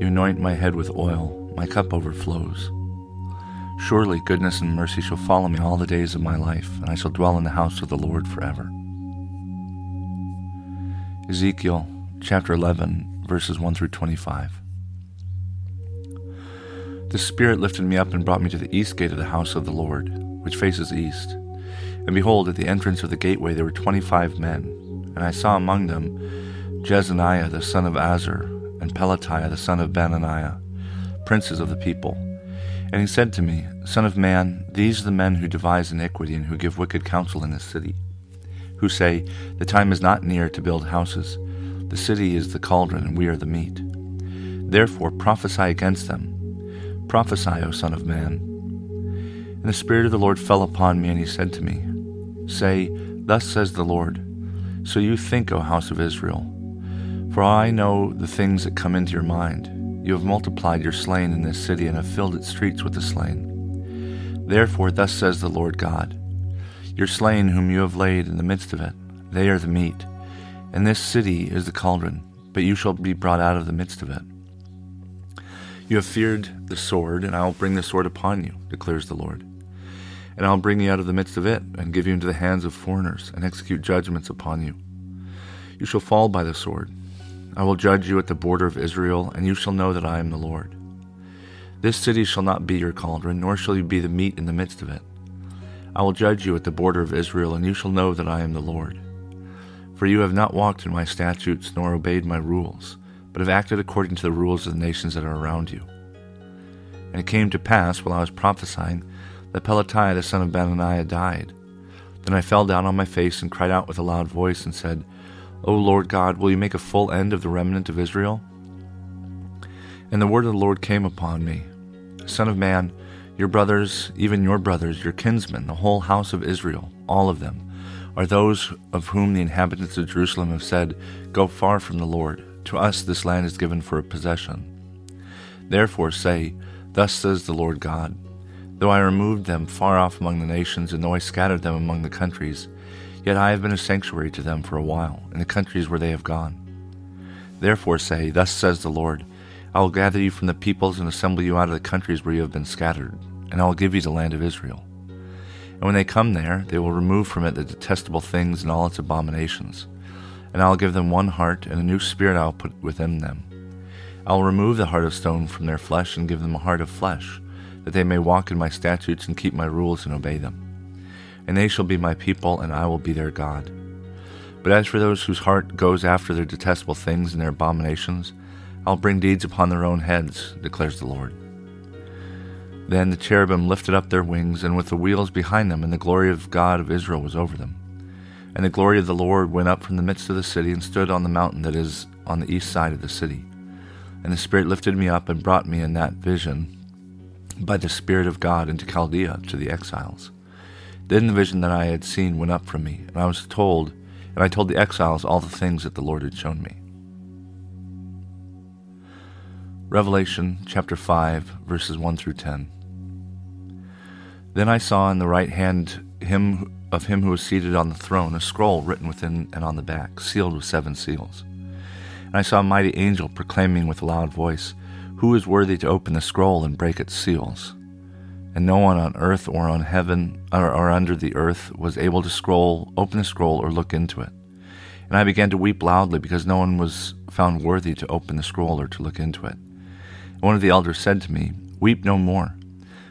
You anoint my head with oil, my cup overflows. Surely goodness and mercy shall follow me all the days of my life, and I shall dwell in the house of the Lord forever. Ezekiel chapter 11, verses 1 through 25. The Spirit lifted me up and brought me to the east gate of the house of the Lord, which faces east. And behold, at the entrance of the gateway there were twenty five men, and I saw among them Jaazaniah the son of Azzur, and Pelatiah the son of Benaniah, princes of the people. And he said to me, Son of man, these are the men who devise iniquity and who give wicked counsel in this city, who say, The time is not near to build houses. The city is the cauldron, and we are the meat. Therefore prophesy against them. Prophesy, O Son of Man. And the Spirit of the Lord fell upon me, and he said to me, Say, Thus says the Lord, So you think, O house of Israel, for I know the things that come into your mind. You have multiplied your slain in this city and have filled its streets with the slain. Therefore, thus says the Lord God Your slain, whom you have laid in the midst of it, they are the meat. And this city is the cauldron, but you shall be brought out of the midst of it. You have feared the sword, and I will bring the sword upon you, declares the Lord. And I will bring you out of the midst of it, and give you into the hands of foreigners, and execute judgments upon you. You shall fall by the sword I will judge you at the border of Israel, and you shall know that I am the Lord. This city shall not be your cauldron, nor shall you be the meat in the midst of it. I will judge you at the border of Israel, and you shall know that I am the Lord. For you have not walked in my statutes, nor obeyed my rules, but have acted according to the rules of the nations that are around you. And it came to pass, while I was prophesying, that Pelatiah the son of Benaniah died. Then I fell down on my face and cried out with a loud voice, and said, O Lord God, will you make a full end of the remnant of Israel? And the word of the Lord came upon me Son of man, your brothers, even your brothers, your kinsmen, the whole house of Israel, all of them, are those of whom the inhabitants of Jerusalem have said, Go far from the Lord. To us this land is given for a possession. Therefore say, Thus says the Lord God Though I removed them far off among the nations, and though I scattered them among the countries, Yet I have been a sanctuary to them for a while, in the countries where they have gone. Therefore say, Thus says the Lord, I will gather you from the peoples and assemble you out of the countries where you have been scattered, and I will give you the land of Israel. And when they come there, they will remove from it the detestable things and all its abominations. And I will give them one heart, and a new spirit I will put within them. I will remove the heart of stone from their flesh, and give them a heart of flesh, that they may walk in my statutes and keep my rules and obey them and they shall be my people, and I will be their God. But as for those whose heart goes after their detestable things and their abominations, I'll bring deeds upon their own heads, declares the Lord. Then the cherubim lifted up their wings, and with the wheels behind them, and the glory of God of Israel was over them. And the glory of the Lord went up from the midst of the city and stood on the mountain that is on the east side of the city. And the Spirit lifted me up and brought me in that vision by the Spirit of God into Chaldea to the exiles. Then the vision that I had seen went up from me, and I was told, and I told the exiles all the things that the Lord had shown me. Revelation chapter 5, verses 1 through 10. Then I saw in the right hand him of him who was seated on the throne a scroll written within and on the back, sealed with seven seals. And I saw a mighty angel proclaiming with a loud voice, Who is worthy to open the scroll and break its seals? And no one on earth or on heaven or, or, under the earth was able to scroll, open the scroll, or look into it. And I began to weep loudly because no one was found worthy to open the scroll or to look into it. And one of the elders said to me, Weep no more.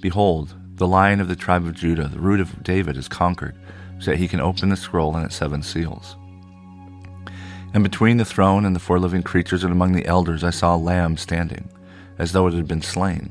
Behold, the lion of the tribe of Judah, the root of David, is conquered, so that he can open the scroll and its seven seals. And between the throne and the four living creatures and among the elders I saw a lamb standing, as though it had been slain,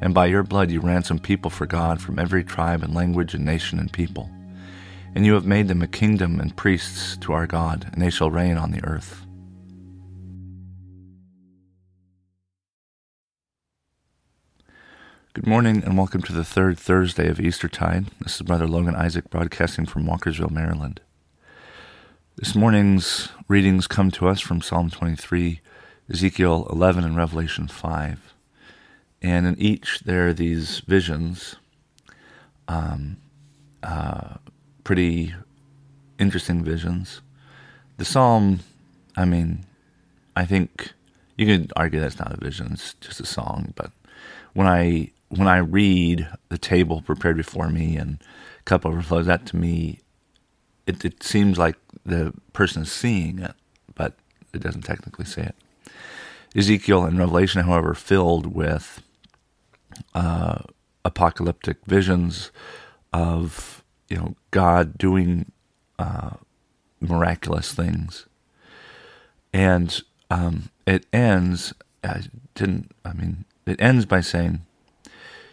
and by your blood you ransomed people for God from every tribe and language and nation and people. And you have made them a kingdom and priests to our God, and they shall reign on the earth. Good morning and welcome to the third Thursday of Eastertide. This is Brother Logan Isaac broadcasting from Walkersville, Maryland. This morning's readings come to us from Psalm 23, Ezekiel 11, and Revelation 5. And in each, there are these visions, um, uh, pretty interesting visions. The psalm, I mean, I think you could argue that's not a vision, it's just a song, but when I when I read the table prepared before me and cup overflows, that to me, it, it seems like the person is seeing it, but it doesn't technically say it. Ezekiel and Revelation, however, filled with uh, apocalyptic visions of you know God doing uh, miraculous things, and um, it ends. I didn't. I mean, it ends by saying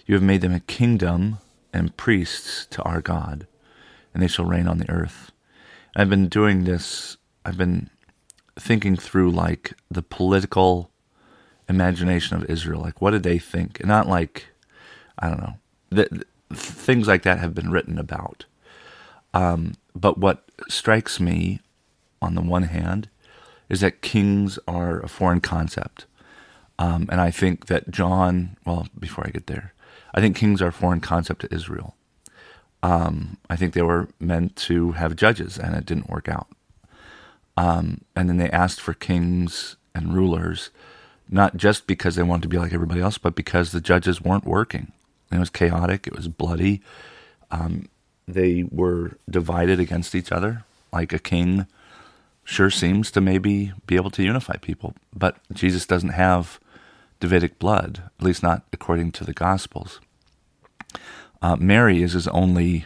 you have made them a kingdom and priests to our God, and they shall reign on the earth. I've been doing this, I've been thinking through like the political imagination of Israel. Like, what did they think? Not like, I don't know, the, things like that have been written about. Um, but what strikes me on the one hand is that kings are a foreign concept. Um, and I think that John, well, before I get there, I think kings are a foreign concept to Israel. Um, I think they were meant to have judges, and it didn't work out. Um, and then they asked for kings and rulers, not just because they wanted to be like everybody else, but because the judges weren't working. It was chaotic, it was bloody. Um, they were divided against each other, like a king sure seems to maybe be able to unify people, but Jesus doesn't have Davidic blood, at least not according to the Gospels. Uh, Mary is his only,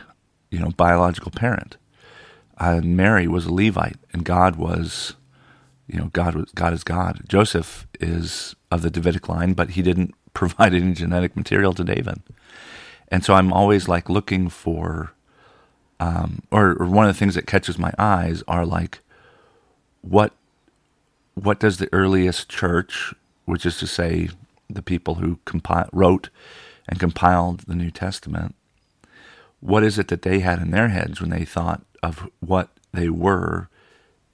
you know, biological parent. Uh, Mary was a Levite, and God was, you know, God was God is God. Joseph is of the Davidic line, but he didn't provide any genetic material to David, and so I'm always like looking for, um, or, or one of the things that catches my eyes are like, what, what does the earliest church which is to say, the people who compi- wrote and compiled the New Testament, what is it that they had in their heads when they thought of what they were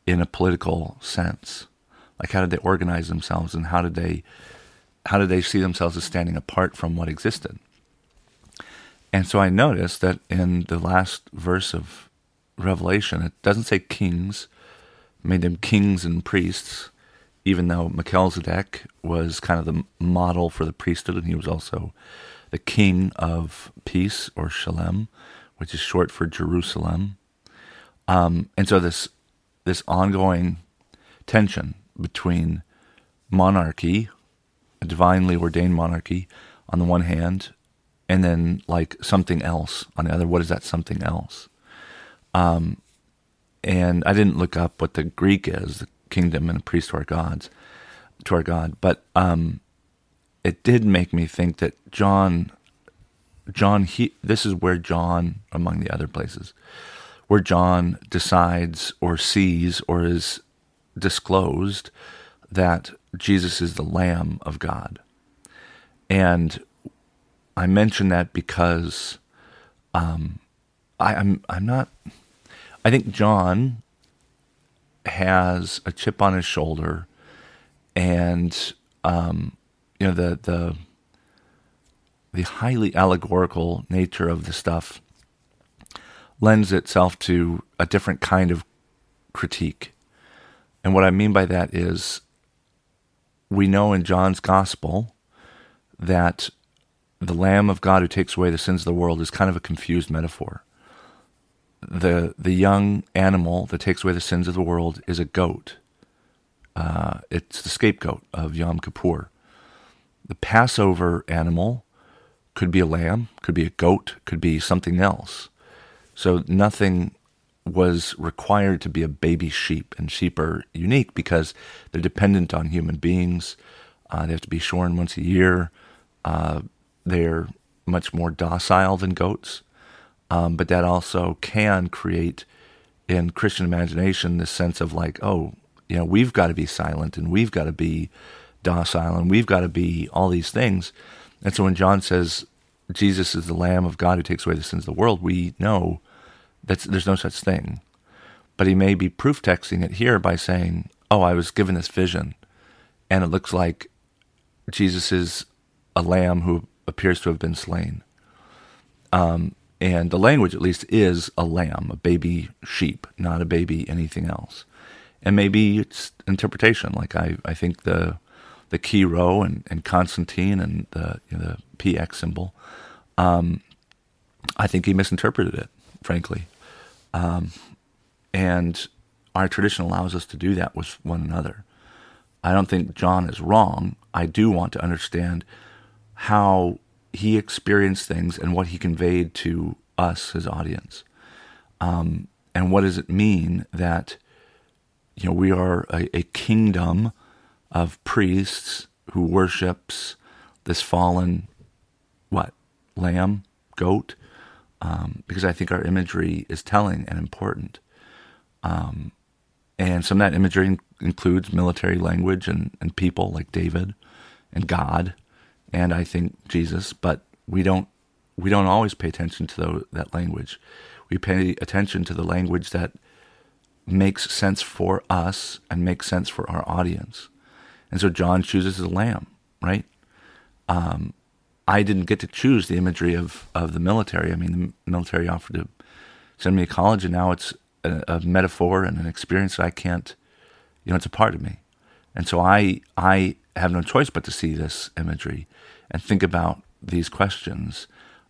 in a political sense? Like how did they organize themselves and how did they how did they see themselves as standing apart from what existed? And so I noticed that in the last verse of Revelation, it doesn't say kings, made them kings and priests even though Melchizedek was kind of the model for the priesthood, and he was also the king of peace or Shalem, which is short for Jerusalem. Um, and so this this ongoing tension between monarchy, a divinely ordained monarchy, on the one hand, and then like something else on the other. What is that something else? Um, and I didn't look up what the Greek is. The kingdom and a priest to our gods, to our God. But um, it did make me think that John, John, he, this is where John, among the other places, where John decides or sees or is disclosed that Jesus is the Lamb of God. And I mention that because um, I, I'm I'm not. I think John has a chip on his shoulder, and um, you know the the the highly allegorical nature of the stuff lends itself to a different kind of critique. And what I mean by that is we know in John's gospel that the Lamb of God who takes away the sins of the world is kind of a confused metaphor. The the young animal that takes away the sins of the world is a goat. Uh, it's the scapegoat of Yom Kippur. The Passover animal could be a lamb, could be a goat, could be something else. So nothing was required to be a baby sheep, and sheep are unique because they're dependent on human beings. Uh, they have to be shorn once a year. Uh, they're much more docile than goats, um, but that also can create in Christian imagination this sense of like, oh, you know, we've got to be silent and we've got to be docile and we've got to be all these things. And so when John says Jesus is the Lamb of God who takes away the sins of the world, we know that there's no such thing. But he may be proof texting it here by saying, Oh, I was given this vision, and it looks like Jesus is a lamb who appears to have been slain. Um, and the language, at least, is a lamb, a baby sheep, not a baby anything else. And maybe it's interpretation. Like I, I think the the Chi Rho and, and Constantine and the you know, the PX symbol, um, I think he misinterpreted it, frankly. Um, and our tradition allows us to do that with one another. I don't think John is wrong. I do want to understand how he experienced things and what he conveyed to us, his audience. Um, and what does it mean that you know we are a, a kingdom of priests who worships this fallen what lamb goat um, because I think our imagery is telling and important. Um, and some of that imagery in- includes military language and, and people like David and God, and I think Jesus. But we don't we don't always pay attention to the, that language. We pay attention to the language that makes sense for us and makes sense for our audience. And so John chooses a lamb, right? Um, I didn't get to choose the imagery of, of the military. I mean, the military offered to send me to college, and now it's a, a metaphor and an experience that I can't, you know, it's a part of me. And so I, I have no choice but to see this imagery and think about these questions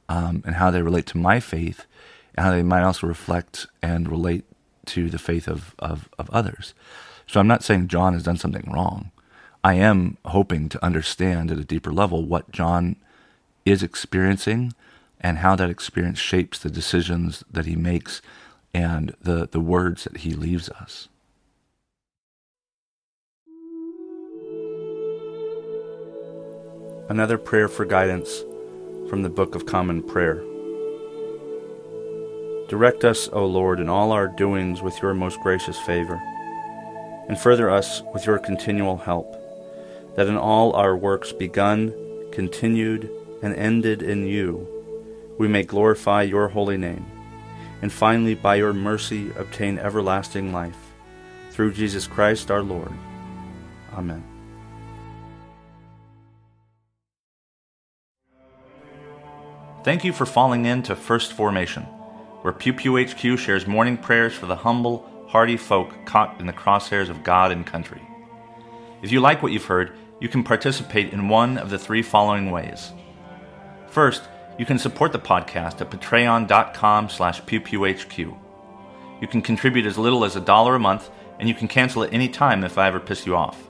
um, and how they relate to my faith and how they might also reflect and relate to the faith of, of, of others. So I'm not saying John has done something wrong. I am hoping to understand at a deeper level what John is experiencing and how that experience shapes the decisions that he makes and the, the words that he leaves us. Another prayer for guidance from the Book of Common Prayer. Direct us, O Lord, in all our doings with your most gracious favor, and further us with your continual help, that in all our works begun, continued, and ended in you, we may glorify your holy name, and finally, by your mercy, obtain everlasting life. Through Jesus Christ our Lord. Amen. Thank you for falling in to First Formation, where Pew Pew HQ shares morning prayers for the humble, hardy folk caught in the crosshairs of God and country. If you like what you've heard, you can participate in one of the three following ways. First, you can support the podcast at patreon.com slash pewpewhq. You can contribute as little as a dollar a month, and you can cancel at any time if I ever piss you off.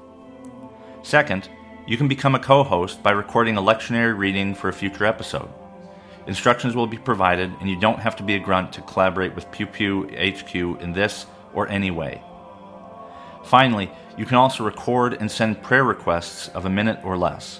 Second, you can become a co-host by recording a lectionary reading for a future episode. Instructions will be provided, and you don't have to be a grunt to collaborate with Pew Pew HQ in this or any way. Finally, you can also record and send prayer requests of a minute or less.